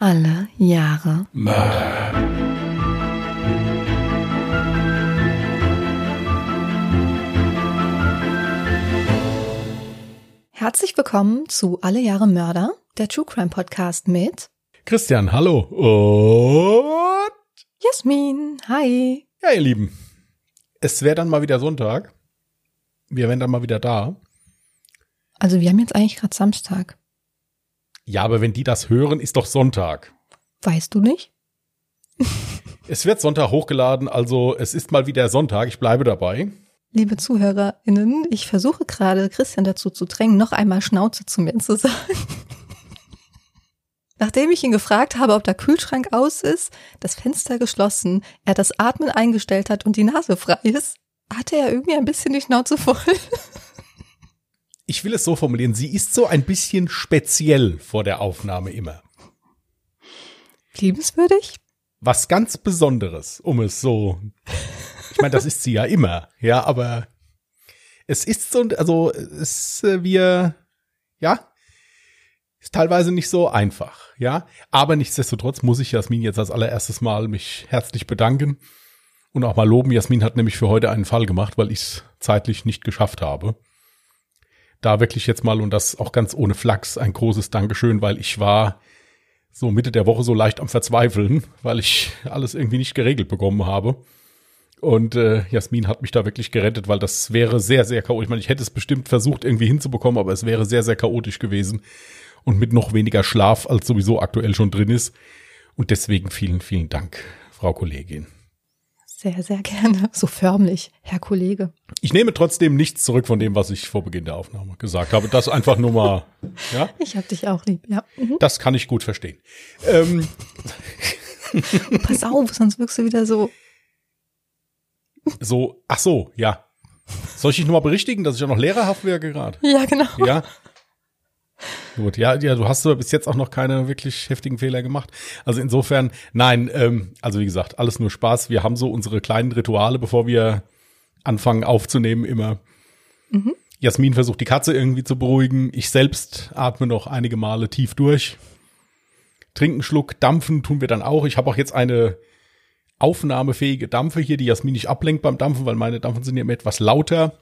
Alle Jahre Mörder. Herzlich willkommen zu Alle Jahre Mörder, der True Crime Podcast mit Christian, hallo. Und Jasmin. Hi. ja, ihr Lieben, es wäre dann mal wieder Sonntag. Wir wären dann mal wieder da. Also wir haben jetzt eigentlich gerade Samstag. Ja, aber wenn die das hören, ist doch Sonntag. Weißt du nicht? Es wird Sonntag hochgeladen, also es ist mal wieder Sonntag. Ich bleibe dabei. Liebe ZuhörerInnen, ich versuche gerade Christian dazu zu drängen, noch einmal Schnauze zu mir zu sagen. Nachdem ich ihn gefragt habe, ob der Kühlschrank aus ist, das Fenster geschlossen, er das Atmen eingestellt hat und die Nase frei ist, hatte er irgendwie ein bisschen die Schnauze voll. Ich will es so formulieren, sie ist so ein bisschen speziell vor der Aufnahme immer. Liebenswürdig? Was ganz Besonderes, um es so. Ich meine, das ist sie ja immer, ja, aber es ist so, also es äh, wir, ja, ist teilweise nicht so einfach, ja. Aber nichtsdestotrotz muss ich Jasmin jetzt als allererstes Mal mich herzlich bedanken und auch mal loben. Jasmin hat nämlich für heute einen Fall gemacht, weil ich es zeitlich nicht geschafft habe. Da wirklich jetzt mal und das auch ganz ohne Flachs ein großes Dankeschön, weil ich war so Mitte der Woche so leicht am Verzweifeln, weil ich alles irgendwie nicht geregelt bekommen habe. Und äh, Jasmin hat mich da wirklich gerettet, weil das wäre sehr, sehr chaotisch. Ich meine, ich hätte es bestimmt versucht, irgendwie hinzubekommen, aber es wäre sehr, sehr chaotisch gewesen und mit noch weniger Schlaf, als sowieso aktuell schon drin ist. Und deswegen vielen, vielen Dank, Frau Kollegin. Sehr, sehr gerne. So förmlich, Herr Kollege. Ich nehme trotzdem nichts zurück von dem, was ich vor Beginn der Aufnahme gesagt habe. Das einfach nur mal, ja, Ich hab dich auch lieb, ja. Mhm. das kann ich gut verstehen. Ähm, Pass auf, sonst wirkst du wieder so. so, ach so, ja. Soll ich dich nochmal berichtigen, dass ich ja noch lehrerhaft wäre gerade? Ja, genau. Ja. Gut, ja, ja, du hast bis jetzt auch noch keine wirklich heftigen Fehler gemacht. Also insofern, nein, ähm, also wie gesagt, alles nur Spaß. Wir haben so unsere kleinen Rituale, bevor wir anfangen aufzunehmen, immer. Jasmin versucht die Katze irgendwie zu beruhigen. Ich selbst atme noch einige Male tief durch. Trinken Schluck, dampfen tun wir dann auch. Ich habe auch jetzt eine aufnahmefähige Dampfe hier, die Jasmin nicht ablenkt beim Dampfen, weil meine Dampfen sind ja immer etwas lauter.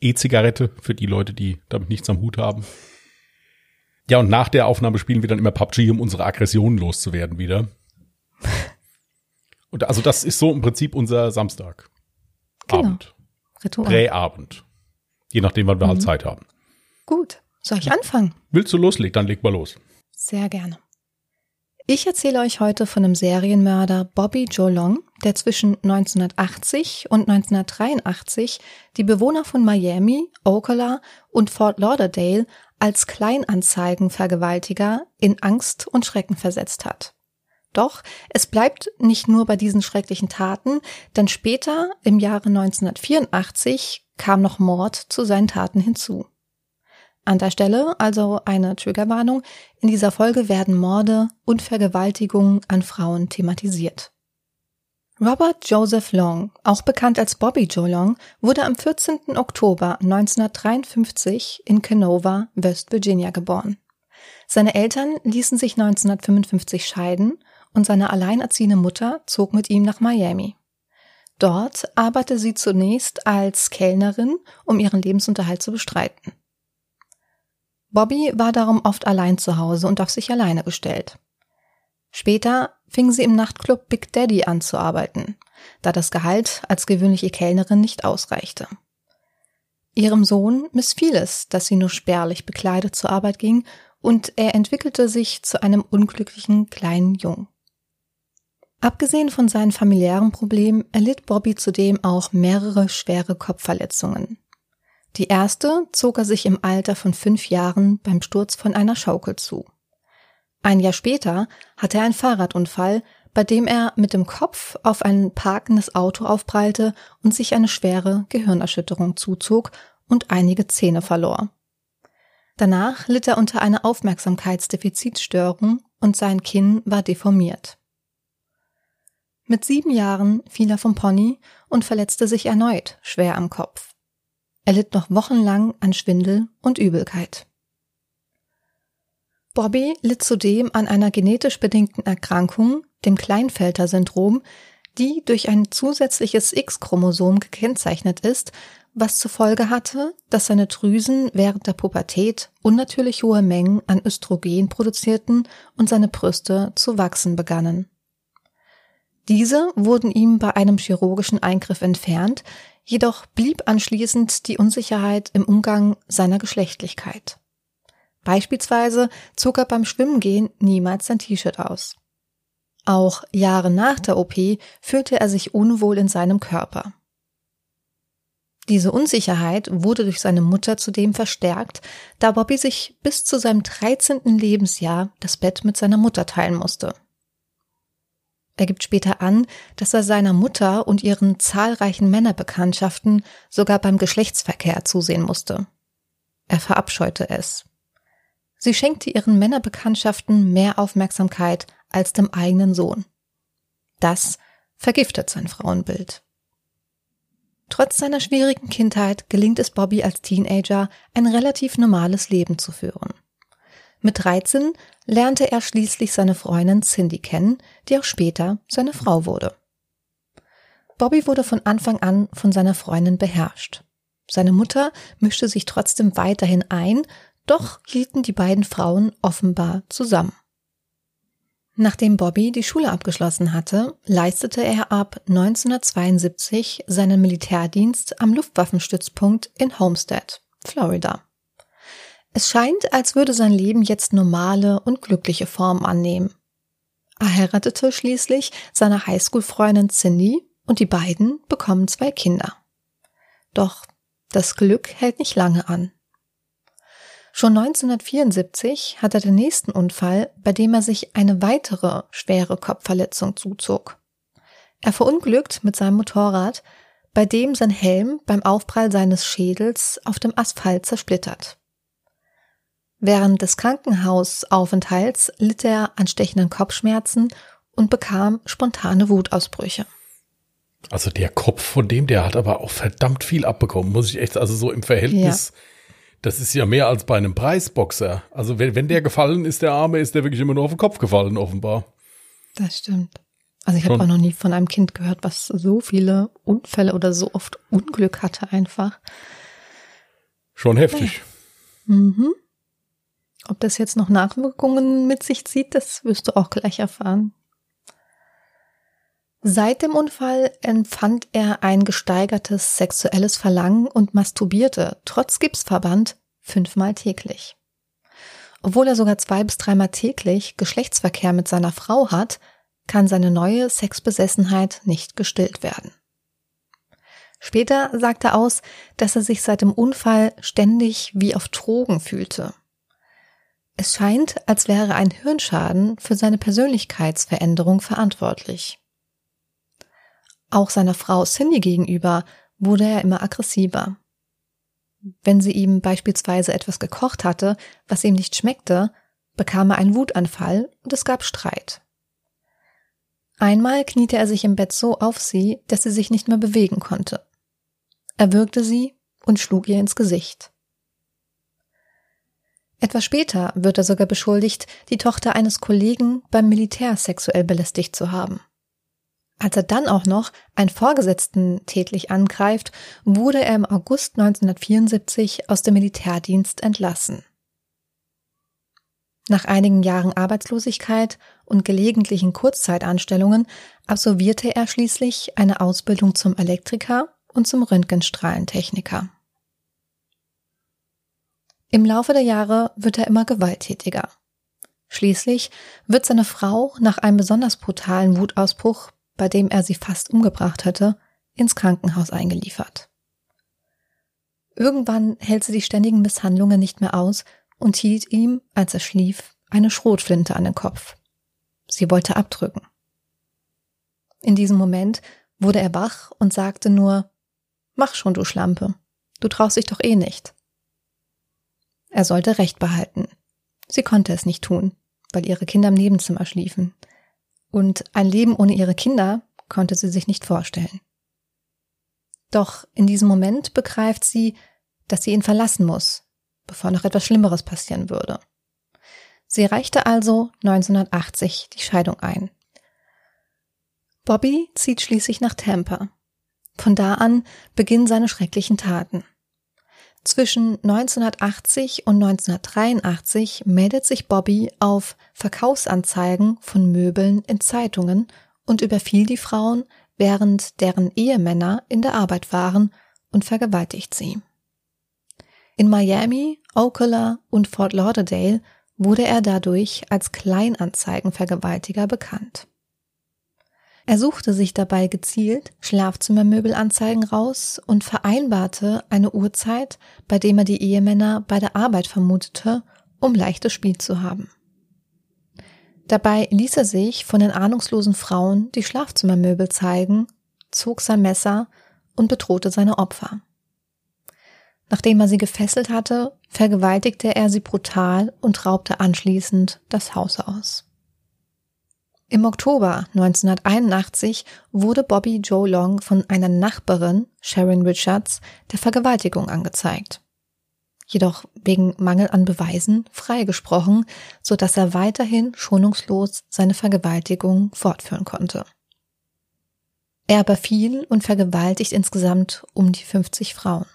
E-Zigarette für die Leute, die damit nichts am Hut haben. Ja, und nach der Aufnahme spielen wir dann immer PUBG, um unsere Aggressionen loszuwerden wieder. Und also das ist so im Prinzip unser Samstag. Genau. Abend. Ritual. Präabend. Je nachdem, wann wir Mhm. halt Zeit haben. Gut. Soll ich anfangen? Willst du loslegen? Dann leg mal los. Sehr gerne. Ich erzähle euch heute von dem Serienmörder Bobby Joe Long, der zwischen 1980 und 1983 die Bewohner von Miami, Ocala und Fort Lauderdale als Kleinanzeigenvergewaltiger in Angst und Schrecken versetzt hat. Doch es bleibt nicht nur bei diesen schrecklichen Taten, denn später, im Jahre 1984, kam noch Mord zu seinen Taten hinzu. An der Stelle also eine Triggerwarnung. In dieser Folge werden Morde und Vergewaltigungen an Frauen thematisiert. Robert Joseph Long, auch bekannt als Bobby Joe Long, wurde am 14. Oktober 1953 in Canova, West Virginia geboren. Seine Eltern ließen sich 1955 scheiden und seine alleinerziehende Mutter zog mit ihm nach Miami. Dort arbeitete sie zunächst als Kellnerin, um ihren Lebensunterhalt zu bestreiten. Bobby war darum oft allein zu Hause und auf sich alleine gestellt. Später fing sie im Nachtclub Big Daddy an zu arbeiten, da das Gehalt als gewöhnliche Kellnerin nicht ausreichte. Ihrem Sohn missfiel es, dass sie nur spärlich bekleidet zur Arbeit ging, und er entwickelte sich zu einem unglücklichen kleinen Jungen. Abgesehen von seinen familiären Problemen erlitt Bobby zudem auch mehrere schwere Kopfverletzungen. Die erste zog er sich im Alter von fünf Jahren beim Sturz von einer Schaukel zu. Ein Jahr später hatte er einen Fahrradunfall, bei dem er mit dem Kopf auf ein parkendes Auto aufprallte und sich eine schwere Gehirnerschütterung zuzog und einige Zähne verlor. Danach litt er unter einer Aufmerksamkeitsdefizitstörung und sein Kinn war deformiert. Mit sieben Jahren fiel er vom Pony und verletzte sich erneut schwer am Kopf. Er litt noch wochenlang an Schwindel und Übelkeit. Bobby litt zudem an einer genetisch bedingten Erkrankung, dem Kleinfelter-Syndrom, die durch ein zusätzliches X-Chromosom gekennzeichnet ist, was zur Folge hatte, dass seine Drüsen während der Pubertät unnatürlich hohe Mengen an Östrogen produzierten und seine Brüste zu wachsen begannen. Diese wurden ihm bei einem chirurgischen Eingriff entfernt, jedoch blieb anschließend die Unsicherheit im Umgang seiner Geschlechtlichkeit. Beispielsweise zog er beim Schwimmengehen niemals sein T-Shirt aus. Auch Jahre nach der OP fühlte er sich unwohl in seinem Körper. Diese Unsicherheit wurde durch seine Mutter zudem verstärkt, da Bobby sich bis zu seinem 13. Lebensjahr das Bett mit seiner Mutter teilen musste. Er gibt später an, dass er seiner Mutter und ihren zahlreichen Männerbekanntschaften sogar beim Geschlechtsverkehr zusehen musste. Er verabscheute es. Sie schenkte ihren Männerbekanntschaften mehr Aufmerksamkeit als dem eigenen Sohn. Das vergiftet sein Frauenbild. Trotz seiner schwierigen Kindheit gelingt es Bobby als Teenager, ein relativ normales Leben zu führen. Mit 13 lernte er schließlich seine Freundin Cindy kennen, die auch später seine Frau wurde. Bobby wurde von Anfang an von seiner Freundin beherrscht. Seine Mutter mischte sich trotzdem weiterhin ein, doch hielten die beiden Frauen offenbar zusammen. Nachdem Bobby die Schule abgeschlossen hatte, leistete er ab 1972 seinen Militärdienst am Luftwaffenstützpunkt in Homestead, Florida. Es scheint, als würde sein Leben jetzt normale und glückliche Form annehmen. Er heiratete schließlich seine Highschool-Freundin Cindy und die beiden bekommen zwei Kinder. Doch das Glück hält nicht lange an. Schon 1974 hat er den nächsten Unfall, bei dem er sich eine weitere schwere Kopfverletzung zuzog. Er verunglückt mit seinem Motorrad, bei dem sein Helm beim Aufprall seines Schädels auf dem Asphalt zersplittert. Während des Krankenhausaufenthalts litt er an stechenden Kopfschmerzen und bekam spontane Wutausbrüche. Also der Kopf von dem, der hat aber auch verdammt viel abbekommen, muss ich echt, also so im Verhältnis ja. Das ist ja mehr als bei einem Preisboxer. Also wenn, wenn der gefallen ist, der Arme, ist der wirklich immer nur auf den Kopf gefallen, offenbar. Das stimmt. Also ich habe auch noch nie von einem Kind gehört, was so viele Unfälle oder so oft Unglück hatte einfach. Schon heftig. Ja. Mhm. Ob das jetzt noch Nachwirkungen mit sich zieht, das wirst du auch gleich erfahren. Seit dem Unfall empfand er ein gesteigertes sexuelles Verlangen und masturbierte, trotz Gipsverband, fünfmal täglich. Obwohl er sogar zwei bis dreimal täglich Geschlechtsverkehr mit seiner Frau hat, kann seine neue Sexbesessenheit nicht gestillt werden. Später sagt er aus, dass er sich seit dem Unfall ständig wie auf Drogen fühlte. Es scheint, als wäre ein Hirnschaden für seine Persönlichkeitsveränderung verantwortlich. Auch seiner Frau Cindy gegenüber wurde er immer aggressiver. Wenn sie ihm beispielsweise etwas gekocht hatte, was ihm nicht schmeckte, bekam er einen Wutanfall und es gab Streit. Einmal kniete er sich im Bett so auf sie, dass sie sich nicht mehr bewegen konnte. Er würgte sie und schlug ihr ins Gesicht. Etwas später wird er sogar beschuldigt, die Tochter eines Kollegen beim Militär sexuell belästigt zu haben. Als er dann auch noch einen Vorgesetzten tätlich angreift, wurde er im August 1974 aus dem Militärdienst entlassen. Nach einigen Jahren Arbeitslosigkeit und gelegentlichen Kurzzeitanstellungen absolvierte er schließlich eine Ausbildung zum Elektriker und zum Röntgenstrahlentechniker. Im Laufe der Jahre wird er immer gewalttätiger. Schließlich wird seine Frau nach einem besonders brutalen Wutausbruch bei dem er sie fast umgebracht hätte, ins Krankenhaus eingeliefert. Irgendwann hält sie die ständigen Misshandlungen nicht mehr aus und hielt ihm, als er schlief, eine Schrotflinte an den Kopf. Sie wollte abdrücken. In diesem Moment wurde er wach und sagte nur Mach schon, du Schlampe. Du traust dich doch eh nicht. Er sollte Recht behalten. Sie konnte es nicht tun, weil ihre Kinder im Nebenzimmer schliefen. Und ein Leben ohne ihre Kinder konnte sie sich nicht vorstellen. Doch in diesem Moment begreift sie, dass sie ihn verlassen muss, bevor noch etwas Schlimmeres passieren würde. Sie reichte also 1980 die Scheidung ein. Bobby zieht schließlich nach Tampa. Von da an beginnen seine schrecklichen Taten. Zwischen 1980 und 1983 meldet sich Bobby auf Verkaufsanzeigen von Möbeln in Zeitungen und überfiel die Frauen, während deren Ehemänner in der Arbeit waren und vergewaltigt sie. In Miami, Ocala und Fort Lauderdale wurde er dadurch als Kleinanzeigenvergewaltiger bekannt. Er suchte sich dabei gezielt Schlafzimmermöbelanzeigen raus und vereinbarte eine Uhrzeit, bei dem er die Ehemänner bei der Arbeit vermutete, um leichtes Spiel zu haben. Dabei ließ er sich von den ahnungslosen Frauen die Schlafzimmermöbel zeigen, zog sein Messer und bedrohte seine Opfer. Nachdem er sie gefesselt hatte, vergewaltigte er sie brutal und raubte anschließend das Haus aus. Im Oktober 1981 wurde Bobby Joe Long von einer Nachbarin, Sharon Richards, der Vergewaltigung angezeigt. Jedoch wegen Mangel an Beweisen freigesprochen, so dass er weiterhin schonungslos seine Vergewaltigung fortführen konnte. Er überfiel und vergewaltigt insgesamt um die 50 Frauen.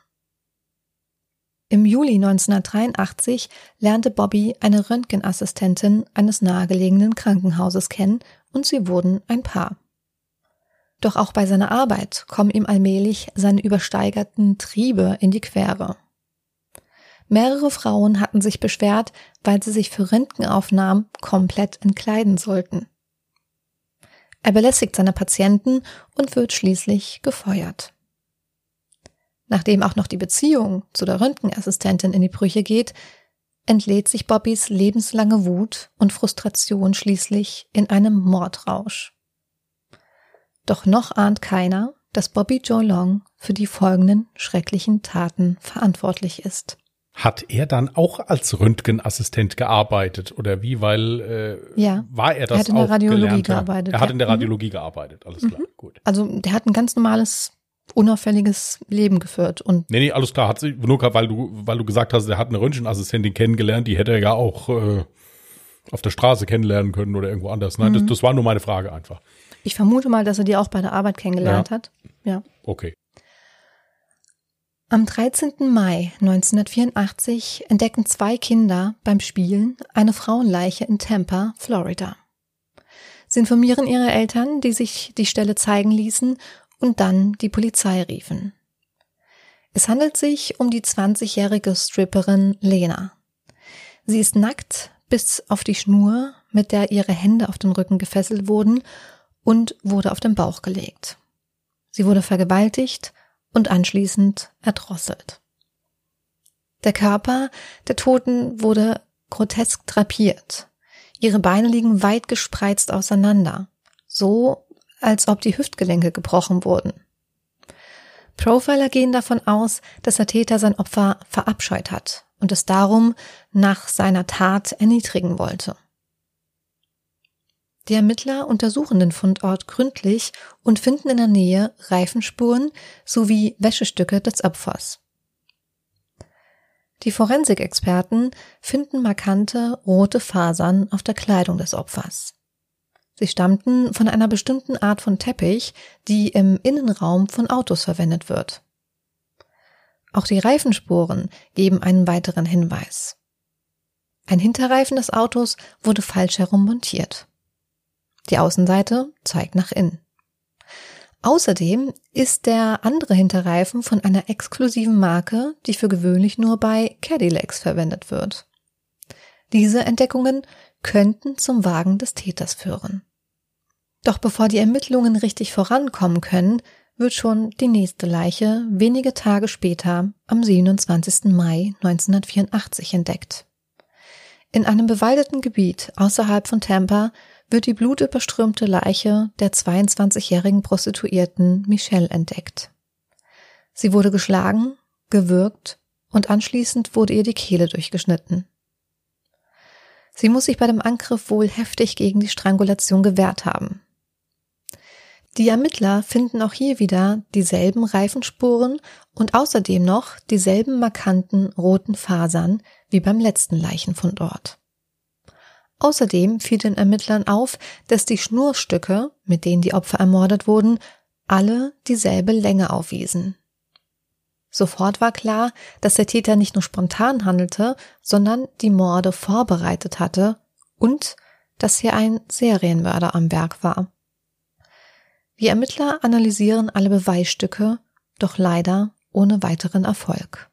Im Juli 1983 lernte Bobby eine Röntgenassistentin eines nahegelegenen Krankenhauses kennen und sie wurden ein Paar. Doch auch bei seiner Arbeit kommen ihm allmählich seine übersteigerten Triebe in die Quere. Mehrere Frauen hatten sich beschwert, weil sie sich für Röntgenaufnahmen komplett entkleiden sollten. Er belästigt seine Patienten und wird schließlich gefeuert. Nachdem auch noch die Beziehung zu der Röntgenassistentin in die Brüche geht, entlädt sich Bobbys lebenslange Wut und Frustration schließlich in einem Mordrausch. Doch noch ahnt keiner, dass Bobby Joe Long für die folgenden schrecklichen Taten verantwortlich ist. Hat er dann auch als Röntgenassistent gearbeitet oder wie? Weil äh, ja, war er das er hat in der auch Radiologie gelernter? gearbeitet. Er hat ja. in der Mhm. Radiologie gearbeitet, alles klar, gut. Also der hat ein ganz normales, unauffälliges Leben geführt und Nee, nee, alles klar. Hat sie, nur weil du, weil du gesagt hast, er hat eine Röntgenassistentin kennengelernt, die hätte er ja auch äh, auf der Straße kennenlernen können oder irgendwo anders. Nein, Mhm. das, das war nur meine Frage einfach. ich vermute mal, dass er die auch bei der Arbeit kennengelernt Ja. hat. Ja. Okay. Am 13. Mai 1984 entdecken zwei Kinder beim Spielen eine Frauenleiche in Tampa, Florida. Sie informieren ihre Eltern, die sich die Stelle zeigen ließen und dann die Polizei riefen. Es handelt sich um die 20-jährige Stripperin Lena. Sie ist nackt bis auf die Schnur, mit der ihre Hände auf den Rücken gefesselt wurden und wurde auf den Bauch gelegt. Sie wurde vergewaltigt und anschließend erdrosselt. Der Körper der Toten wurde grotesk drapiert. Ihre Beine liegen weit gespreizt auseinander, so als ob die Hüftgelenke gebrochen wurden. Profiler gehen davon aus, dass der Täter sein Opfer verabscheut hat und es darum nach seiner Tat erniedrigen wollte. Die Ermittler untersuchen den Fundort gründlich und finden in der Nähe Reifenspuren sowie Wäschestücke des Opfers. Die Forensikexperten finden markante rote Fasern auf der Kleidung des Opfers. Sie stammten von einer bestimmten Art von Teppich, die im Innenraum von Autos verwendet wird. Auch die Reifenspuren geben einen weiteren Hinweis. Ein Hinterreifen des Autos wurde falsch herum montiert. Die Außenseite zeigt nach innen. Außerdem ist der andere Hinterreifen von einer exklusiven Marke, die für gewöhnlich nur bei Cadillacs verwendet wird. Diese Entdeckungen könnten zum Wagen des Täters führen. Doch bevor die Ermittlungen richtig vorankommen können, wird schon die nächste Leiche wenige Tage später am 27. Mai 1984 entdeckt. In einem bewaldeten Gebiet außerhalb von Tampa wird die blutüberströmte Leiche der 22-jährigen Prostituierten Michelle entdeckt. Sie wurde geschlagen, gewürgt und anschließend wurde ihr die Kehle durchgeschnitten. Sie muss sich bei dem Angriff wohl heftig gegen die Strangulation gewehrt haben. Die Ermittler finden auch hier wieder dieselben Reifenspuren und außerdem noch dieselben markanten roten Fasern wie beim letzten Leichenfundort. Außerdem fiel den Ermittlern auf, dass die Schnurstücke, mit denen die Opfer ermordet wurden, alle dieselbe Länge aufwiesen. Sofort war klar, dass der Täter nicht nur spontan handelte, sondern die Morde vorbereitet hatte und dass hier ein Serienmörder am Werk war. Die Ermittler analysieren alle Beweisstücke, doch leider ohne weiteren Erfolg.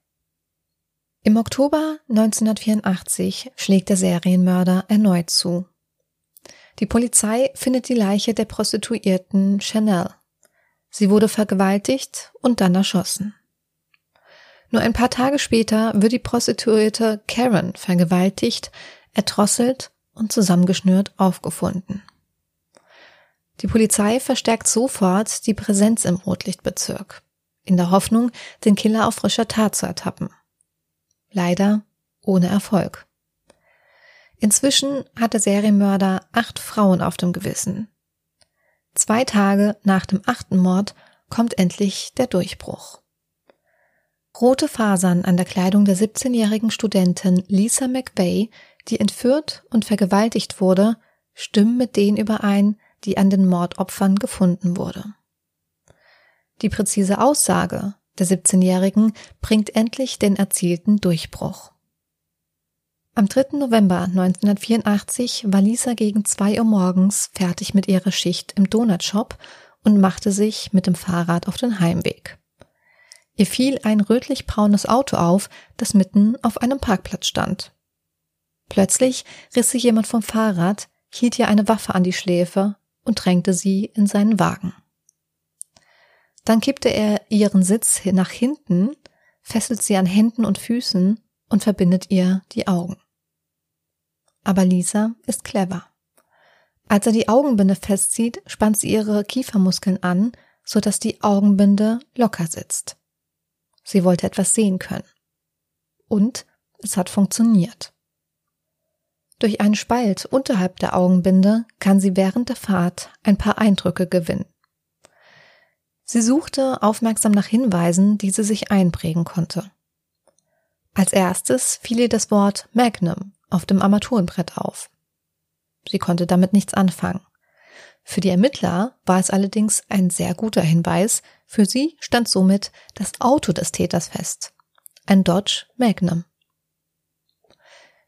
Im Oktober 1984 schlägt der Serienmörder erneut zu. Die Polizei findet die Leiche der Prostituierten Chanel. Sie wurde vergewaltigt und dann erschossen. Nur ein paar Tage später wird die Prostituierte Karen vergewaltigt, erdrosselt und zusammengeschnürt aufgefunden. Die Polizei verstärkt sofort die Präsenz im Rotlichtbezirk, in der Hoffnung, den Killer auf frischer Tat zu ertappen. Leider ohne Erfolg. Inzwischen hat der Serienmörder acht Frauen auf dem Gewissen. Zwei Tage nach dem achten Mord kommt endlich der Durchbruch. Rote Fasern an der Kleidung der 17-jährigen Studentin Lisa McVeigh, die entführt und vergewaltigt wurde, stimmen mit denen überein, die an den Mordopfern gefunden wurde. Die präzise Aussage der 17-Jährigen bringt endlich den erzielten Durchbruch. Am 3. November 1984 war Lisa gegen zwei Uhr morgens fertig mit ihrer Schicht im Donutshop und machte sich mit dem Fahrrad auf den Heimweg. Ihr fiel ein rötlich-braunes Auto auf, das mitten auf einem Parkplatz stand. Plötzlich riss sich jemand vom Fahrrad, hielt ihr eine Waffe an die Schläfe und drängte sie in seinen Wagen. Dann kippte er ihren Sitz nach hinten, fesselt sie an Händen und Füßen und verbindet ihr die Augen. Aber Lisa ist clever. Als er die Augenbinde festzieht, spannt sie ihre Kiefermuskeln an, so dass die Augenbinde locker sitzt. Sie wollte etwas sehen können. Und es hat funktioniert. Durch einen Spalt unterhalb der Augenbinde kann sie während der Fahrt ein paar Eindrücke gewinnen. Sie suchte aufmerksam nach Hinweisen, die sie sich einprägen konnte. Als erstes fiel ihr das Wort Magnum auf dem Armaturenbrett auf. Sie konnte damit nichts anfangen. Für die Ermittler war es allerdings ein sehr guter Hinweis. Für sie stand somit das Auto des Täters fest. Ein Dodge Magnum.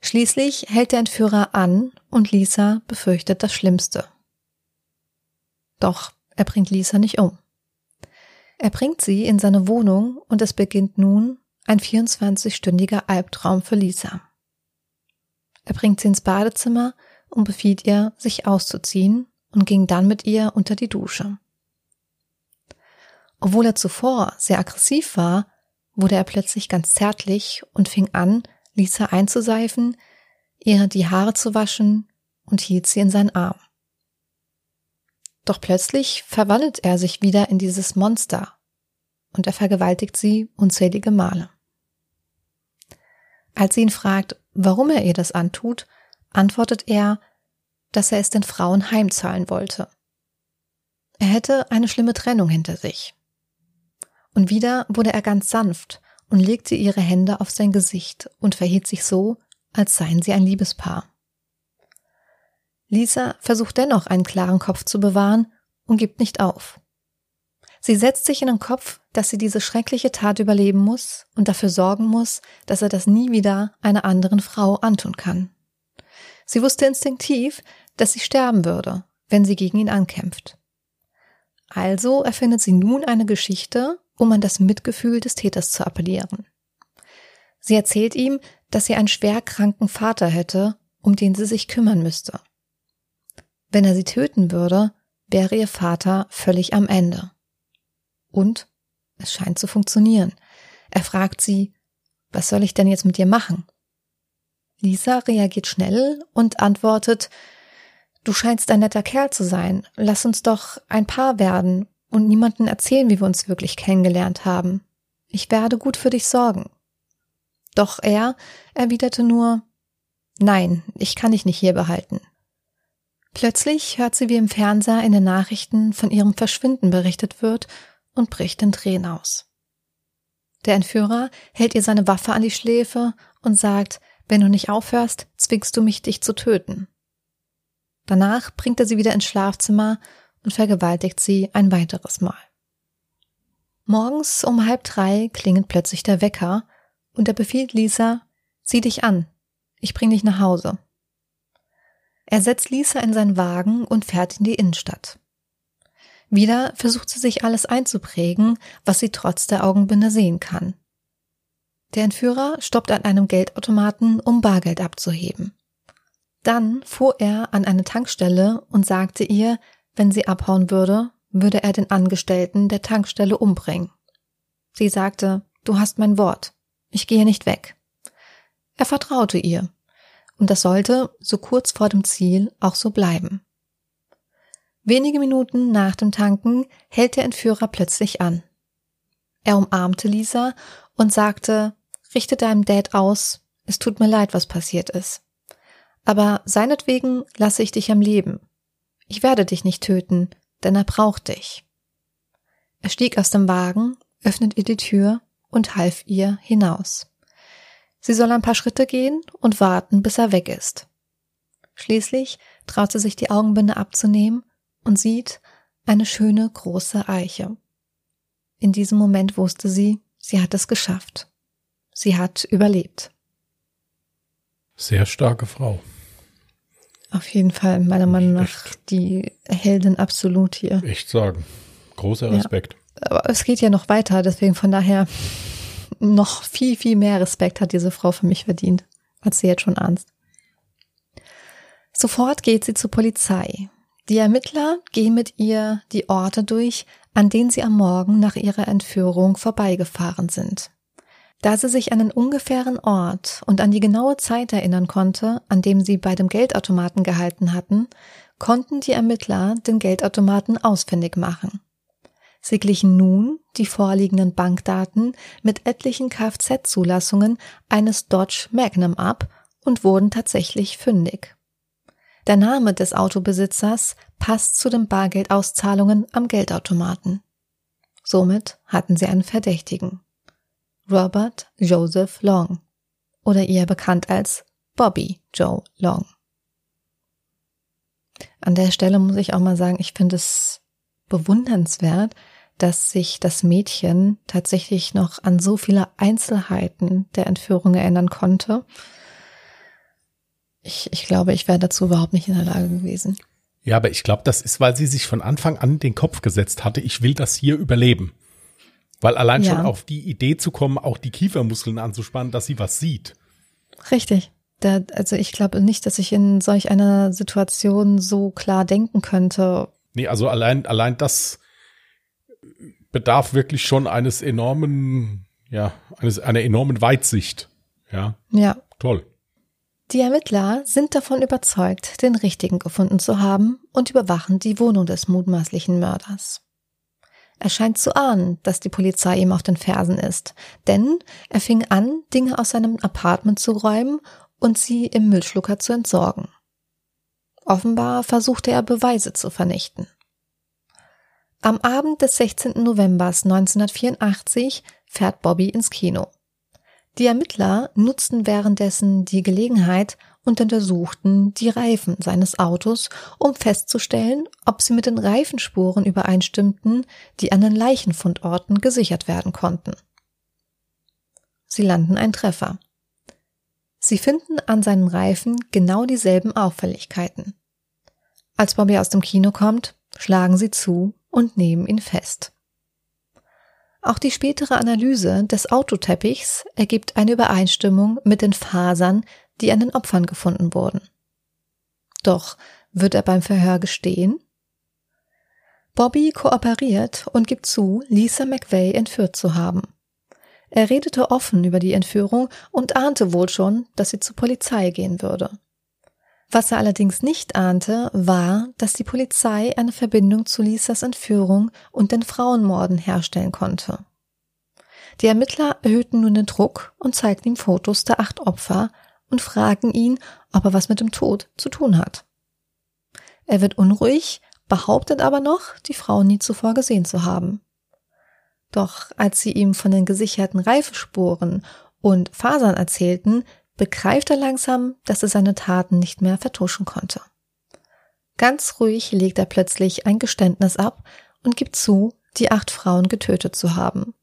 Schließlich hält der Entführer an und Lisa befürchtet das Schlimmste. Doch er bringt Lisa nicht um. Er bringt sie in seine Wohnung und es beginnt nun ein 24-stündiger Albtraum für Lisa. Er bringt sie ins Badezimmer und befiehlt ihr, sich auszuziehen und ging dann mit ihr unter die Dusche. Obwohl er zuvor sehr aggressiv war, wurde er plötzlich ganz zärtlich und fing an, Lisa einzuseifen, ihr die Haare zu waschen und hielt sie in seinen Arm. Doch plötzlich verwandelt er sich wieder in dieses Monster und er vergewaltigt sie unzählige Male. Als sie ihn fragt, warum er ihr das antut, antwortet er, dass er es den Frauen heimzahlen wollte. Er hätte eine schlimme Trennung hinter sich. Und wieder wurde er ganz sanft und legte ihre Hände auf sein Gesicht und verhielt sich so, als seien sie ein Liebespaar. Lisa versucht dennoch einen klaren Kopf zu bewahren und gibt nicht auf. Sie setzt sich in den Kopf, dass sie diese schreckliche Tat überleben muss und dafür sorgen muss, dass er das nie wieder einer anderen Frau antun kann. Sie wusste instinktiv, dass sie sterben würde, wenn sie gegen ihn ankämpft. Also erfindet sie nun eine Geschichte, um an das Mitgefühl des Täters zu appellieren. Sie erzählt ihm, dass sie einen schwer kranken Vater hätte, um den sie sich kümmern müsste. Wenn er sie töten würde, wäre ihr Vater völlig am Ende. Und es scheint zu funktionieren. Er fragt sie, was soll ich denn jetzt mit dir machen? Lisa reagiert schnell und antwortet, du scheinst ein netter Kerl zu sein, lass uns doch ein Paar werden und niemanden erzählen, wie wir uns wirklich kennengelernt haben. Ich werde gut für dich sorgen. Doch er erwiderte nur Nein, ich kann dich nicht hier behalten. Plötzlich hört sie, wie im Fernseher in den Nachrichten von ihrem Verschwinden berichtet wird und bricht in Tränen aus. Der Entführer hält ihr seine Waffe an die Schläfe und sagt, wenn du nicht aufhörst, zwingst du mich, dich zu töten. Danach bringt er sie wieder ins Schlafzimmer und vergewaltigt sie ein weiteres Mal. Morgens um halb drei klingelt plötzlich der Wecker und er befiehlt Lisa, zieh dich an, ich bring dich nach Hause. Er setzt Lisa in seinen Wagen und fährt in die Innenstadt. Wieder versucht sie sich alles einzuprägen, was sie trotz der Augenbinde sehen kann. Der Entführer stoppt an einem Geldautomaten, um Bargeld abzuheben. Dann fuhr er an eine Tankstelle und sagte ihr, wenn sie abhauen würde, würde er den Angestellten der Tankstelle umbringen. Sie sagte, du hast mein Wort, ich gehe nicht weg. Er vertraute ihr, und das sollte, so kurz vor dem Ziel, auch so bleiben. Wenige Minuten nach dem Tanken hält der Entführer plötzlich an. Er umarmte Lisa und sagte, richte deinem Dad aus, es tut mir leid, was passiert ist. Aber seinetwegen lasse ich dich am Leben. Ich werde dich nicht töten, denn er braucht dich. Er stieg aus dem Wagen, öffnet ihr die Tür und half ihr hinaus. Sie soll ein paar Schritte gehen und warten, bis er weg ist. Schließlich traut sie sich die Augenbinde abzunehmen und sieht eine schöne große Eiche. In diesem Moment wusste sie, sie hat es geschafft. Sie hat überlebt. Sehr starke Frau. Auf jeden Fall, meiner Meinung nach, die Heldin absolut hier. Echt sagen. Großer Respekt. Ja, aber es geht ja noch weiter, deswegen von daher noch viel, viel mehr Respekt hat diese Frau für mich verdient, als sie jetzt schon ahnst. Sofort geht sie zur Polizei. Die Ermittler gehen mit ihr die Orte durch, an denen sie am Morgen nach ihrer Entführung vorbeigefahren sind. Da sie sich an den ungefähren Ort und an die genaue Zeit erinnern konnte, an dem sie bei dem Geldautomaten gehalten hatten, konnten die Ermittler den Geldautomaten ausfindig machen. Sie glichen nun die vorliegenden Bankdaten mit etlichen Kfz-Zulassungen eines Dodge Magnum ab und wurden tatsächlich fündig. Der Name des Autobesitzers passt zu den Bargeldauszahlungen am Geldautomaten. Somit hatten sie einen Verdächtigen. Robert Joseph Long oder eher bekannt als Bobby Joe Long. An der Stelle muss ich auch mal sagen, ich finde es bewundernswert, dass sich das Mädchen tatsächlich noch an so viele Einzelheiten der Entführung erinnern konnte. Ich, ich glaube, ich wäre dazu überhaupt nicht in der Lage gewesen. Ja, aber ich glaube, das ist, weil sie sich von Anfang an den Kopf gesetzt hatte, ich will das hier überleben. Weil allein ja. schon auf die Idee zu kommen, auch die Kiefermuskeln anzuspannen, dass sie was sieht. Richtig. Da, also ich glaube nicht, dass ich in solch einer Situation so klar denken könnte. Nee, also allein, allein das bedarf wirklich schon eines enormen, ja, eines, einer enormen Weitsicht. Ja. Ja. Toll. Die Ermittler sind davon überzeugt, den Richtigen gefunden zu haben und überwachen die Wohnung des mutmaßlichen Mörders. Er scheint zu ahnen, dass die Polizei ihm auf den Fersen ist, denn er fing an, Dinge aus seinem Apartment zu räumen und sie im Müllschlucker zu entsorgen. Offenbar versuchte er Beweise zu vernichten. Am Abend des 16. November 1984 fährt Bobby ins Kino. Die Ermittler nutzten währenddessen die Gelegenheit und untersuchten die Reifen seines Autos, um festzustellen, ob sie mit den Reifenspuren übereinstimmten, die an den Leichenfundorten gesichert werden konnten. Sie landen ein Treffer. Sie finden an seinen Reifen genau dieselben Auffälligkeiten. Als Bobby aus dem Kino kommt, schlagen sie zu und nehmen ihn fest. Auch die spätere Analyse des Autoteppichs ergibt eine Übereinstimmung mit den Fasern, die an den Opfern gefunden wurden. Doch wird er beim Verhör gestehen? Bobby kooperiert und gibt zu, Lisa McVeigh entführt zu haben. Er redete offen über die Entführung und ahnte wohl schon, dass sie zur Polizei gehen würde. Was er allerdings nicht ahnte, war, dass die Polizei eine Verbindung zu Lisas Entführung und den Frauenmorden herstellen konnte. Die Ermittler erhöhten nun den Druck und zeigten ihm Fotos der acht Opfer und fragen ihn, ob er was mit dem Tod zu tun hat. Er wird unruhig, behauptet aber noch, die Frau nie zuvor gesehen zu haben. Doch als sie ihm von den gesicherten Reifespuren und Fasern erzählten, begreift er langsam, dass er seine Taten nicht mehr vertuschen konnte. Ganz ruhig legt er plötzlich ein Geständnis ab und gibt zu, die acht Frauen getötet zu haben.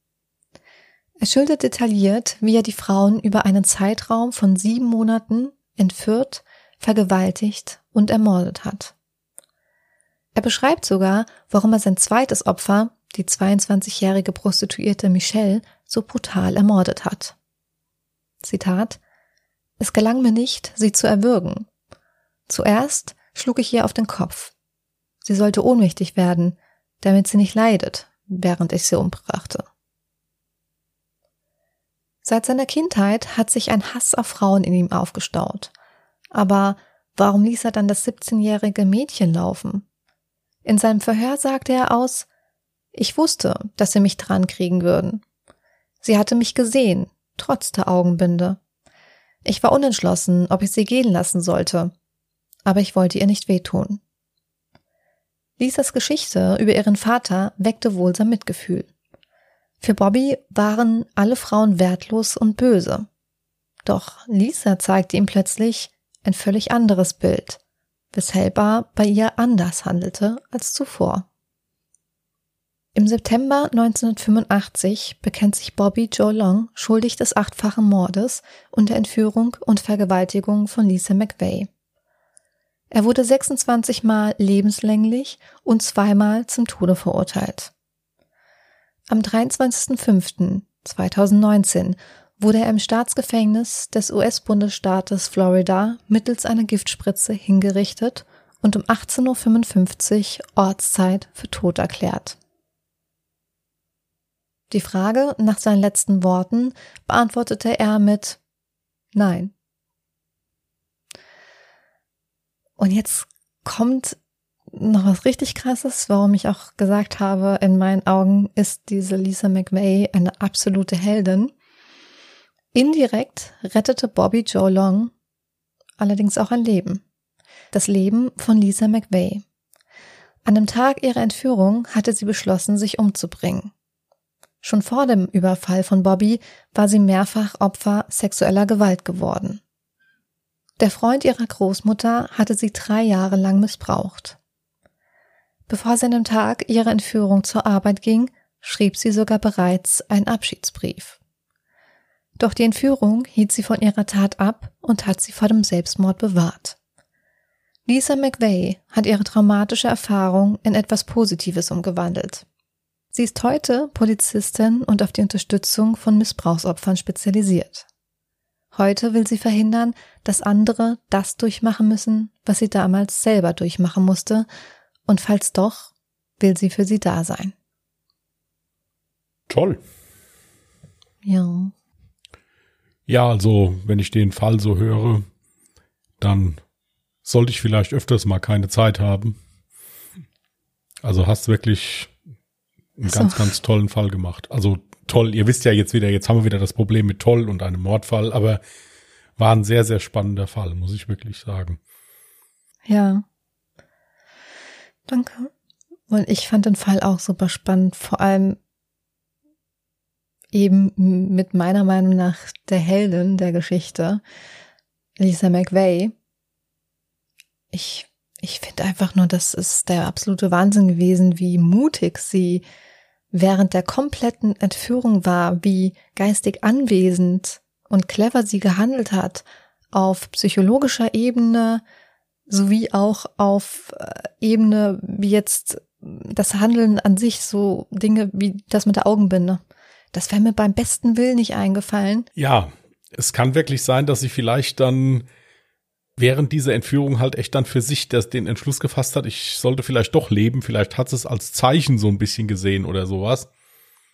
Er schildert detailliert, wie er die Frauen über einen Zeitraum von sieben Monaten entführt, vergewaltigt und ermordet hat. Er beschreibt sogar, warum er sein zweites Opfer, die 22-jährige Prostituierte Michelle, so brutal ermordet hat. Zitat Es gelang mir nicht, sie zu erwürgen. Zuerst schlug ich ihr auf den Kopf. Sie sollte ohnmächtig werden, damit sie nicht leidet, während ich sie umbrachte. Seit seiner Kindheit hat sich ein Hass auf Frauen in ihm aufgestaut. Aber warum ließ er dann das 17-jährige Mädchen laufen? In seinem Verhör sagte er aus, ich wusste, dass sie mich dran kriegen würden. Sie hatte mich gesehen, trotz der Augenbinde. Ich war unentschlossen, ob ich sie gehen lassen sollte, aber ich wollte ihr nicht wehtun. Lisas Geschichte über ihren Vater weckte wohl sein Mitgefühl. Für Bobby waren alle Frauen wertlos und böse. Doch Lisa zeigte ihm plötzlich ein völlig anderes Bild, weshalb er bei ihr anders handelte als zuvor. Im September 1985 bekennt sich Bobby Joe Long schuldig des achtfachen Mordes und der Entführung und Vergewaltigung von Lisa McVeigh. Er wurde 26 Mal lebenslänglich und zweimal zum Tode verurteilt. Am 23.05.2019 wurde er im Staatsgefängnis des US-Bundesstaates Florida mittels einer Giftspritze hingerichtet und um 18.55 Uhr Ortszeit für tot erklärt. Die Frage nach seinen letzten Worten beantwortete er mit Nein. Und jetzt kommt noch was richtig krasses, warum ich auch gesagt habe, in meinen Augen ist diese Lisa McVeigh eine absolute Heldin. Indirekt rettete Bobby Joe Long allerdings auch ein Leben. Das Leben von Lisa McVeigh. An dem Tag ihrer Entführung hatte sie beschlossen, sich umzubringen. Schon vor dem Überfall von Bobby war sie mehrfach Opfer sexueller Gewalt geworden. Der Freund ihrer Großmutter hatte sie drei Jahre lang missbraucht. Bevor sie an dem Tag ihrer Entführung zur Arbeit ging, schrieb sie sogar bereits einen Abschiedsbrief. Doch die Entführung hielt sie von ihrer Tat ab und hat sie vor dem Selbstmord bewahrt. Lisa McVeigh hat ihre traumatische Erfahrung in etwas Positives umgewandelt. Sie ist heute Polizistin und auf die Unterstützung von Missbrauchsopfern spezialisiert. Heute will sie verhindern, dass andere das durchmachen müssen, was sie damals selber durchmachen musste und falls doch, will sie für sie da sein. Toll. Ja. Ja, also, wenn ich den Fall so höre, dann sollte ich vielleicht öfters mal keine Zeit haben. Also hast wirklich einen so. ganz, ganz tollen Fall gemacht. Also toll, ihr wisst ja jetzt wieder, jetzt haben wir wieder das Problem mit toll und einem Mordfall, aber war ein sehr, sehr spannender Fall, muss ich wirklich sagen. Ja. Danke. Und ich fand den Fall auch super spannend, vor allem eben mit meiner Meinung nach der Heldin der Geschichte, Lisa McVeigh. Ich, ich finde einfach nur, das ist der absolute Wahnsinn gewesen, wie mutig sie während der kompletten Entführung war, wie geistig anwesend und clever sie gehandelt hat, auf psychologischer Ebene, sowie auch auf äh, Ebene wie jetzt das Handeln an sich, so Dinge wie das mit der Augenbinde. Das wäre mir beim besten Willen nicht eingefallen. Ja, es kann wirklich sein, dass sie vielleicht dann während dieser Entführung halt echt dann für sich das, den Entschluss gefasst hat, ich sollte vielleicht doch leben, vielleicht hat es als Zeichen so ein bisschen gesehen oder sowas.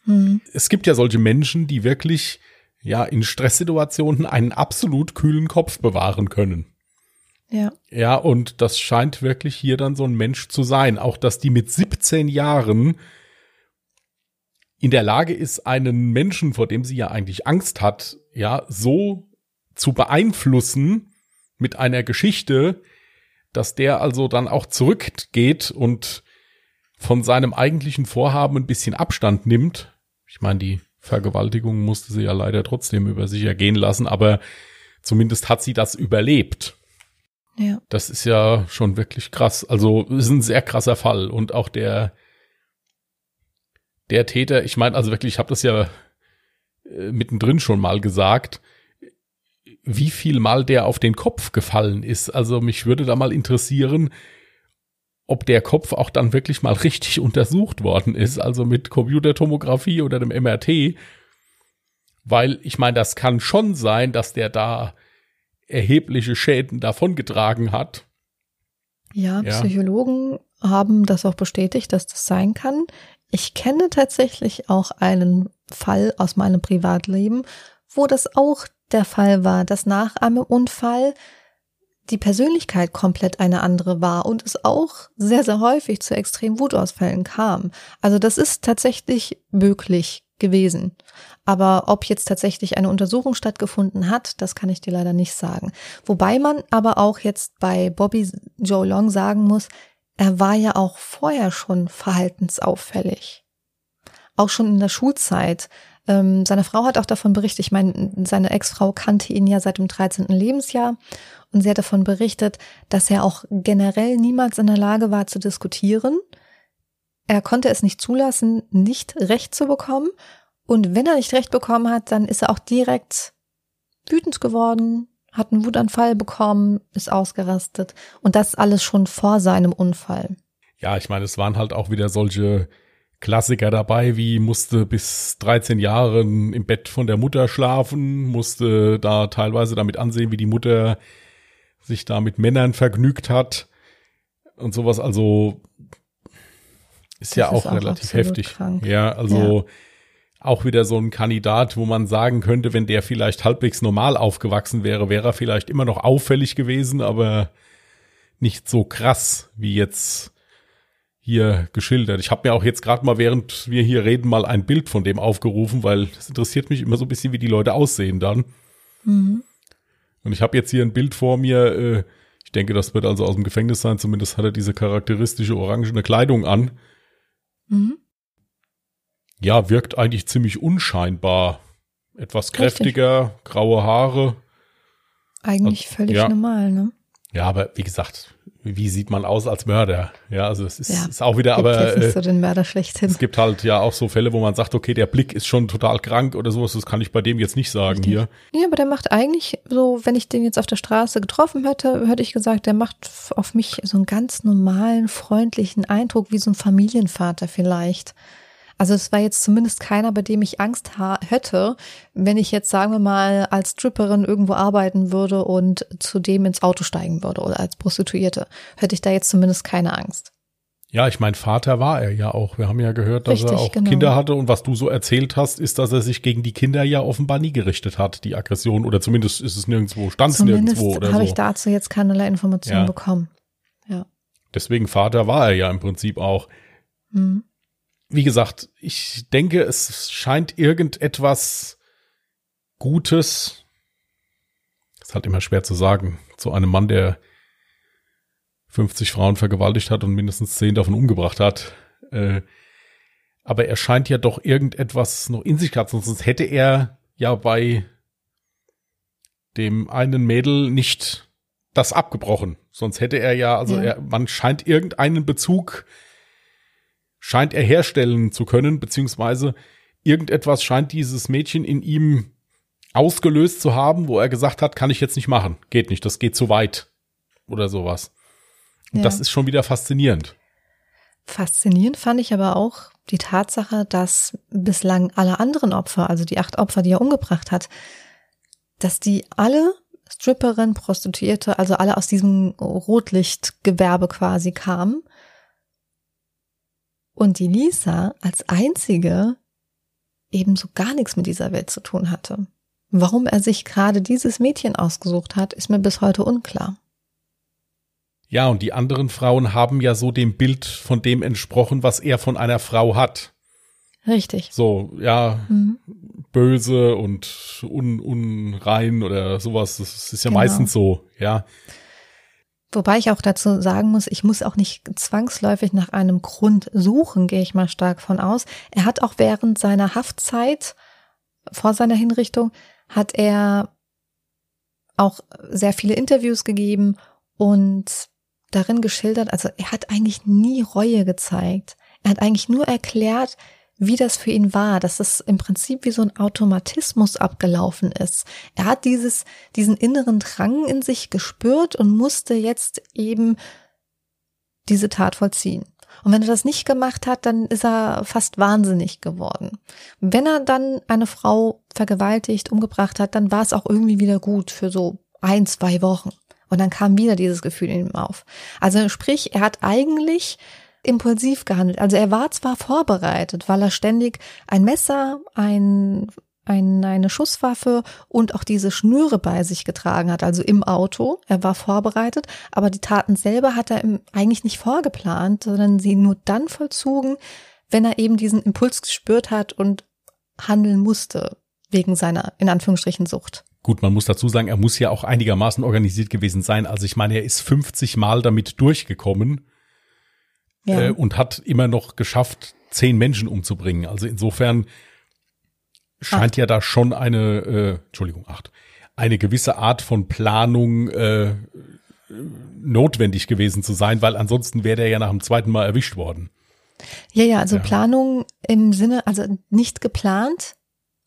Hm. Es gibt ja solche Menschen, die wirklich ja in Stresssituationen einen absolut kühlen Kopf bewahren können. Ja. Ja, und das scheint wirklich hier dann so ein Mensch zu sein. Auch, dass die mit 17 Jahren in der Lage ist, einen Menschen, vor dem sie ja eigentlich Angst hat, ja, so zu beeinflussen mit einer Geschichte, dass der also dann auch zurückgeht und von seinem eigentlichen Vorhaben ein bisschen Abstand nimmt. Ich meine, die Vergewaltigung musste sie ja leider trotzdem über sich ergehen lassen, aber zumindest hat sie das überlebt. Ja. Das ist ja schon wirklich krass. Also ist ein sehr krasser Fall und auch der der Täter, ich meine, also wirklich, ich habe das ja äh, mittendrin schon mal gesagt, wie viel mal der auf den Kopf gefallen ist. Also mich würde da mal interessieren, ob der Kopf auch dann wirklich mal richtig untersucht worden ist, also mit Computertomographie oder dem MRT. Weil ich meine, das kann schon sein, dass der da erhebliche Schäden davongetragen hat. Ja, ja, Psychologen haben das auch bestätigt, dass das sein kann. Ich kenne tatsächlich auch einen Fall aus meinem Privatleben, wo das auch der Fall war, dass nach einem Unfall die Persönlichkeit komplett eine andere war und es auch sehr, sehr häufig zu extremen Wutausfällen kam. Also das ist tatsächlich möglich gewesen. Aber ob jetzt tatsächlich eine Untersuchung stattgefunden hat, das kann ich dir leider nicht sagen. Wobei man aber auch jetzt bei Bobby Joe Long sagen muss, er war ja auch vorher schon verhaltensauffällig. Auch schon in der Schulzeit. Ähm, seine Frau hat auch davon berichtet, ich meine, seine Ex-Frau kannte ihn ja seit dem 13. Lebensjahr und sie hat davon berichtet, dass er auch generell niemals in der Lage war zu diskutieren. Er konnte es nicht zulassen, nicht Recht zu bekommen. Und wenn er nicht Recht bekommen hat, dann ist er auch direkt wütend geworden, hat einen Wutanfall bekommen, ist ausgerastet. Und das alles schon vor seinem Unfall. Ja, ich meine, es waren halt auch wieder solche Klassiker dabei, wie musste bis 13 Jahren im Bett von der Mutter schlafen, musste da teilweise damit ansehen, wie die Mutter sich da mit Männern vergnügt hat und sowas. Also ist das ja auch, auch relativ heftig. Krank. Ja, also ja. auch wieder so ein Kandidat, wo man sagen könnte, wenn der vielleicht halbwegs normal aufgewachsen wäre, wäre er vielleicht immer noch auffällig gewesen, aber nicht so krass wie jetzt hier geschildert. Ich habe mir auch jetzt gerade mal, während wir hier reden, mal ein Bild von dem aufgerufen, weil es interessiert mich immer so ein bisschen, wie die Leute aussehen dann. Mhm. Und ich habe jetzt hier ein Bild vor mir. Äh, ich denke, das wird also aus dem Gefängnis sein. Zumindest hat er diese charakteristische orangene Kleidung an. Mhm. Ja, wirkt eigentlich ziemlich unscheinbar. Etwas kräftiger, Richtig. graue Haare. Eigentlich also, völlig ja. normal, ne? Ja, aber wie gesagt, wie sieht man aus als Mörder? Ja, also es ist, ja, ist auch wieder, aber äh, so den Mörder schlechthin. es gibt halt ja auch so Fälle, wo man sagt, okay, der Blick ist schon total krank oder sowas. Das kann ich bei dem jetzt nicht sagen Richtig. hier. Ja, aber der macht eigentlich so, wenn ich den jetzt auf der Straße getroffen hätte, hätte ich gesagt, der macht auf mich so einen ganz normalen, freundlichen Eindruck, wie so ein Familienvater vielleicht. Also es war jetzt zumindest keiner, bei dem ich Angst hätte, wenn ich jetzt, sagen wir mal, als Stripperin irgendwo arbeiten würde und zu dem ins Auto steigen würde oder als Prostituierte. Hätte ich da jetzt zumindest keine Angst. Ja, ich mein Vater war er ja auch. Wir haben ja gehört, dass Richtig, er auch genau. Kinder hatte und was du so erzählt hast, ist, dass er sich gegen die Kinder ja offenbar nie gerichtet hat, die Aggression oder zumindest ist es nirgendwo, stand es nirgendwo oder so. habe ich dazu jetzt keinerlei Informationen ja. bekommen. Ja. Deswegen Vater war er ja im Prinzip auch. Mhm wie gesagt, ich denke, es scheint irgendetwas Gutes, ist halt immer schwer zu sagen, zu einem Mann, der 50 Frauen vergewaltigt hat und mindestens 10 davon umgebracht hat. Äh, aber er scheint ja doch irgendetwas noch in sich gehabt, sonst hätte er ja bei dem einen Mädel nicht das abgebrochen. Sonst hätte er ja, also ja. Er, man scheint irgendeinen Bezug scheint er herstellen zu können, beziehungsweise irgendetwas scheint dieses Mädchen in ihm ausgelöst zu haben, wo er gesagt hat, kann ich jetzt nicht machen, geht nicht, das geht zu weit oder sowas. Und ja. das ist schon wieder faszinierend. Faszinierend fand ich aber auch die Tatsache, dass bislang alle anderen Opfer, also die acht Opfer, die er umgebracht hat, dass die alle Stripperin, Prostituierte, also alle aus diesem Rotlichtgewerbe quasi kamen und die Lisa als einzige ebenso gar nichts mit dieser Welt zu tun hatte. Warum er sich gerade dieses Mädchen ausgesucht hat, ist mir bis heute unklar. Ja, und die anderen Frauen haben ja so dem Bild von dem entsprochen, was er von einer Frau hat. Richtig. So, ja, mhm. böse und un, unrein oder sowas. Das ist ja genau. meistens so, ja. Wobei ich auch dazu sagen muss, ich muss auch nicht zwangsläufig nach einem Grund suchen, gehe ich mal stark von aus. Er hat auch während seiner Haftzeit vor seiner Hinrichtung hat er auch sehr viele Interviews gegeben und darin geschildert, also er hat eigentlich nie Reue gezeigt. Er hat eigentlich nur erklärt, wie das für ihn war, dass es im Prinzip wie so ein Automatismus abgelaufen ist. Er hat dieses, diesen inneren Drang in sich gespürt und musste jetzt eben diese Tat vollziehen. Und wenn er das nicht gemacht hat, dann ist er fast wahnsinnig geworden. Wenn er dann eine Frau vergewaltigt, umgebracht hat, dann war es auch irgendwie wieder gut für so ein, zwei Wochen. Und dann kam wieder dieses Gefühl in ihm auf. Also sprich, er hat eigentlich impulsiv gehandelt. Also er war zwar vorbereitet, weil er ständig ein Messer, ein, ein, eine Schusswaffe und auch diese Schnüre bei sich getragen hat, also im Auto. Er war vorbereitet, aber die Taten selber hat er eigentlich nicht vorgeplant, sondern sie nur dann vollzogen, wenn er eben diesen Impuls gespürt hat und handeln musste wegen seiner, in Anführungsstrichen, Sucht. Gut, man muss dazu sagen, er muss ja auch einigermaßen organisiert gewesen sein. Also ich meine, er ist 50 Mal damit durchgekommen ja. äh, und hat immer noch geschafft, zehn Menschen umzubringen. Also insofern scheint acht. ja da schon eine, äh, Entschuldigung, acht, eine gewisse Art von Planung äh, notwendig gewesen zu sein, weil ansonsten wäre der ja nach dem zweiten Mal erwischt worden. Ja, ja, also ja. Planung im Sinne, also nicht geplant,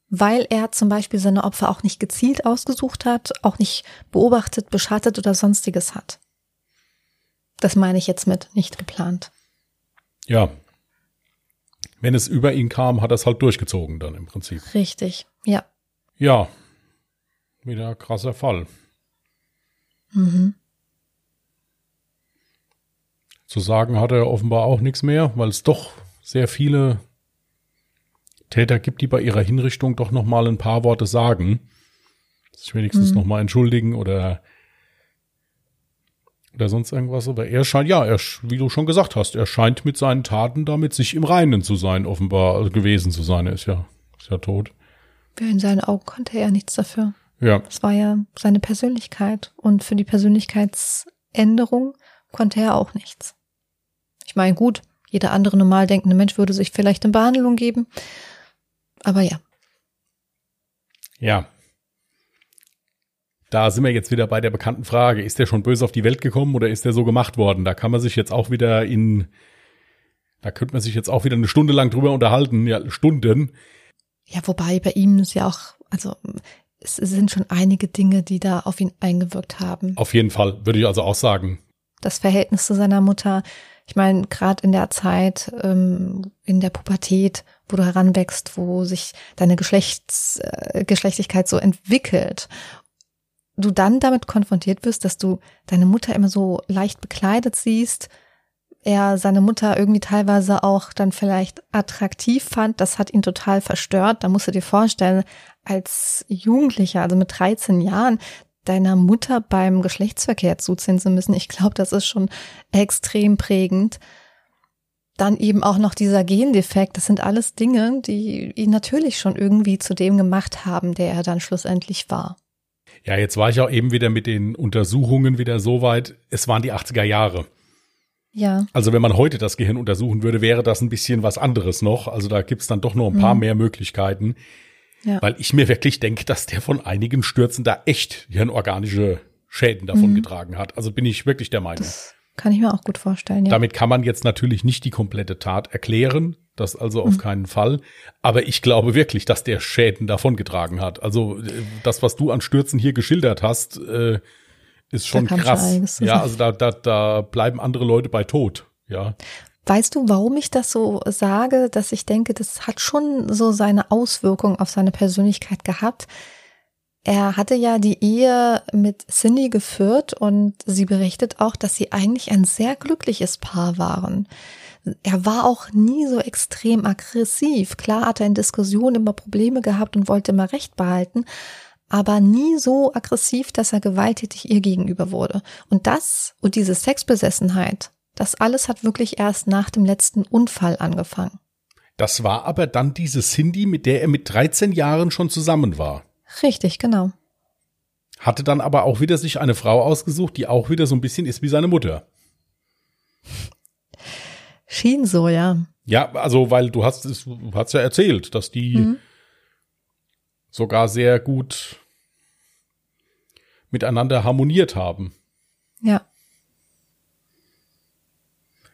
weil er zum Beispiel seine Opfer auch nicht gezielt ausgesucht hat, auch nicht beobachtet, beschattet oder sonstiges hat. Das meine ich jetzt mit nicht geplant. Ja. Wenn es über ihn kam, hat er es halt durchgezogen dann im Prinzip. Richtig, ja. Ja. Wieder krasser Fall. Mhm. Zu sagen hat er offenbar auch nichts mehr, weil es doch sehr viele Täter gibt, die bei ihrer Hinrichtung doch noch mal ein paar Worte sagen. Sich wenigstens mhm. noch mal entschuldigen oder oder sonst irgendwas. Aber er scheint, ja, er, wie du schon gesagt hast, er scheint mit seinen Taten damit sich im Reinen zu sein, offenbar also gewesen zu sein. Er ist ja, ist ja tot. Ja, in seinen Augen konnte er ja nichts dafür. Ja. Es war ja seine Persönlichkeit. Und für die Persönlichkeitsänderung konnte er auch nichts. Ich meine, gut, jeder andere normal denkende Mensch würde sich vielleicht in Behandlung geben. Aber ja. Ja. Da sind wir jetzt wieder bei der bekannten Frage. Ist der schon böse auf die Welt gekommen oder ist der so gemacht worden? Da kann man sich jetzt auch wieder in, da könnte man sich jetzt auch wieder eine Stunde lang drüber unterhalten. Ja, Stunden. Ja, wobei bei ihm ist ja auch, also es sind schon einige Dinge, die da auf ihn eingewirkt haben. Auf jeden Fall, würde ich also auch sagen. Das Verhältnis zu seiner Mutter, ich meine, gerade in der Zeit, ähm, in der Pubertät, wo du heranwächst, wo sich deine Geschlechts, äh, Geschlechtlichkeit so entwickelt, du dann damit konfrontiert wirst, dass du deine Mutter immer so leicht bekleidet siehst, er seine Mutter irgendwie teilweise auch dann vielleicht attraktiv fand, das hat ihn total verstört. Da musst du dir vorstellen, als Jugendlicher, also mit 13 Jahren, deiner Mutter beim Geschlechtsverkehr zuziehen zu müssen. Ich glaube, das ist schon extrem prägend. Dann eben auch noch dieser Gendefekt. Das sind alles Dinge, die ihn natürlich schon irgendwie zu dem gemacht haben, der er dann schlussendlich war. Ja, jetzt war ich auch eben wieder mit den Untersuchungen wieder so weit. Es waren die 80er Jahre. Ja. Also wenn man heute das Gehirn untersuchen würde, wäre das ein bisschen was anderes noch. Also da gibt's dann doch noch ein paar mhm. mehr Möglichkeiten. Ja. Weil ich mir wirklich denke, dass der von einigen Stürzen da echt hirnorganische Schäden davon mhm. getragen hat. Also bin ich wirklich der Meinung. Das kann ich mir auch gut vorstellen, ja. Damit kann man jetzt natürlich nicht die komplette Tat erklären. Das also auf mhm. keinen Fall. Aber ich glaube wirklich, dass der Schäden davon getragen hat. Also äh, das, was du an Stürzen hier geschildert hast, äh, ist schon krass. Ja, also da, da, da bleiben andere Leute bei tot. Ja. Weißt du, warum ich das so sage, dass ich denke, das hat schon so seine Auswirkung auf seine Persönlichkeit gehabt? Er hatte ja die Ehe mit Cindy geführt und sie berichtet auch, dass sie eigentlich ein sehr glückliches Paar waren. Er war auch nie so extrem aggressiv. Klar hat er in Diskussionen immer Probleme gehabt und wollte immer Recht behalten, aber nie so aggressiv, dass er gewalttätig ihr gegenüber wurde. Und das und diese Sexbesessenheit, das alles hat wirklich erst nach dem letzten Unfall angefangen. Das war aber dann diese Cindy, mit der er mit 13 Jahren schon zusammen war. Richtig, genau. Hatte dann aber auch wieder sich eine Frau ausgesucht, die auch wieder so ein bisschen ist wie seine Mutter. Schien so, ja. Ja, also, weil du hast es, du hast ja erzählt, dass die mhm. sogar sehr gut miteinander harmoniert haben. Ja.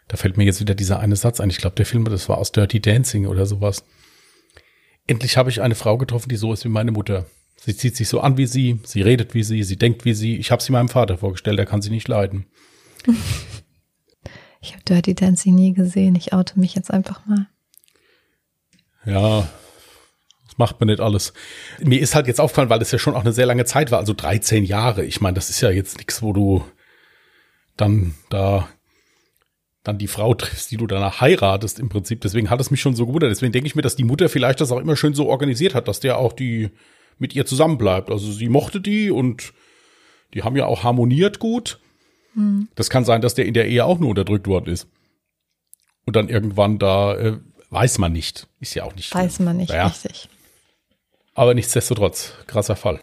Da fällt mir jetzt wieder dieser eine Satz ein. Ich glaube, der Film, das war aus Dirty Dancing oder sowas. Endlich habe ich eine Frau getroffen, die so ist wie meine Mutter. Sie zieht sich so an wie sie, sie redet wie sie, sie denkt wie sie. Ich habe sie meinem Vater vorgestellt, er kann sie nicht leiden. Ich habe Dirty Dancing nie gesehen. Ich oute mich jetzt einfach mal. Ja, das macht man nicht alles. Mir ist halt jetzt aufgefallen, weil das ja schon auch eine sehr lange Zeit war, also 13 Jahre. Ich meine, das ist ja jetzt nichts, wo du dann da dann die Frau triffst, die du danach heiratest im Prinzip. Deswegen hat es mich schon so gewundert. Deswegen denke ich mir, dass die Mutter vielleicht das auch immer schön so organisiert hat, dass der auch die mit ihr zusammenbleibt. Also sie mochte die und die haben ja auch harmoniert gut. Hm. Das kann sein, dass der in der Ehe auch nur unterdrückt worden ist. Und dann irgendwann da äh, weiß man nicht. Ist ja auch nicht. Weiß man nicht, naja. richtig. Aber nichtsdestotrotz, krasser Fall.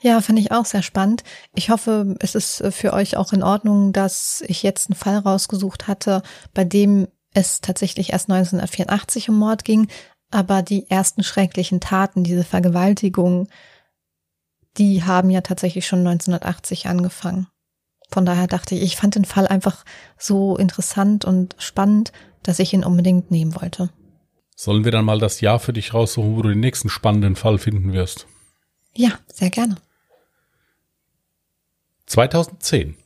Ja, finde ich auch sehr spannend. Ich hoffe, es ist äh, für euch auch in Ordnung, dass ich jetzt einen Fall rausgesucht hatte, bei dem es tatsächlich erst 1984 um Mord ging, aber die ersten schrecklichen Taten, diese Vergewaltigung, die haben ja tatsächlich schon 1980 angefangen. Von daher dachte ich, ich fand den Fall einfach so interessant und spannend, dass ich ihn unbedingt nehmen wollte. Sollen wir dann mal das Jahr für dich raussuchen, wo du den nächsten spannenden Fall finden wirst? Ja, sehr gerne. 2010.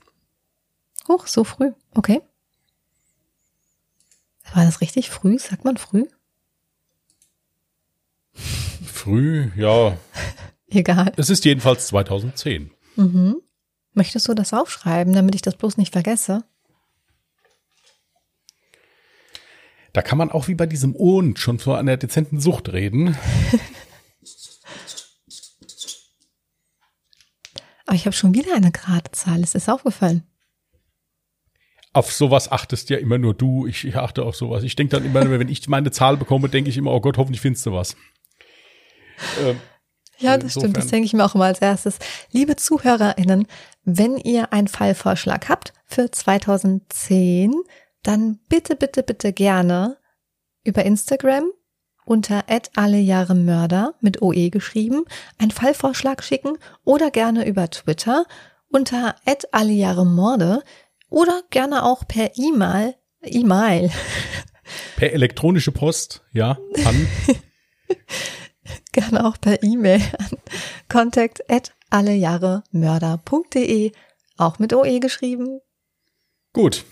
Hoch, so früh. Okay. War das richtig früh? Sagt man früh? Früh, ja. Egal. Es ist jedenfalls 2010. Mhm. Möchtest du das aufschreiben, damit ich das bloß nicht vergesse? Da kann man auch wie bei diesem Und schon von einer dezenten Sucht reden. Aber ich habe schon wieder eine gerade Zahl. Ist das aufgefallen? Auf sowas achtest ja immer nur du. Ich, ich achte auf sowas. Ich denke dann immer, wenn ich meine Zahl bekomme, denke ich immer, oh Gott, hoffentlich findest du was. Ähm, ja, das insofern. stimmt. Das denke ich mir auch immer als erstes. Liebe ZuhörerInnen, wenn ihr einen Fallvorschlag habt für 2010, dann bitte, bitte, bitte gerne über Instagram unter alle Jahre Mörder mit OE geschrieben, einen Fallvorschlag schicken oder gerne über Twitter unter alle Jahre Morde oder gerne auch per E-Mail, E-Mail. Per elektronische Post, ja, an. gerne auch per E-Mail an contact at allejahremörder.de, auch mit OE geschrieben. Gut.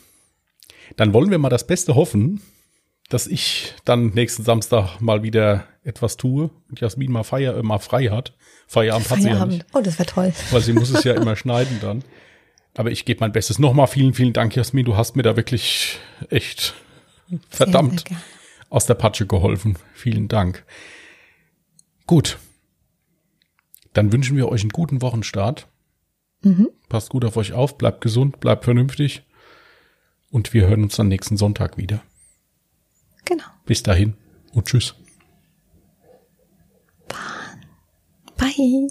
Dann wollen wir mal das Beste hoffen, dass ich dann nächsten Samstag mal wieder etwas tue und Jasmin mal, Feier, äh, mal frei hat. Feierabend, Feierabend. hat sie ja nicht. Oh, das wäre toll. Weil sie muss es ja immer schneiden dann. Aber ich gebe mein Bestes. Nochmal vielen, vielen Dank, Jasmin. Du hast mir da wirklich echt verdammt sehr, sehr aus der Patsche geholfen. Vielen Dank. Gut. Dann wünschen wir euch einen guten Wochenstart. Mhm. Passt gut auf euch auf, bleibt gesund, bleibt vernünftig. Und wir hören uns dann nächsten Sonntag wieder. Genau. Bis dahin und tschüss. Bye.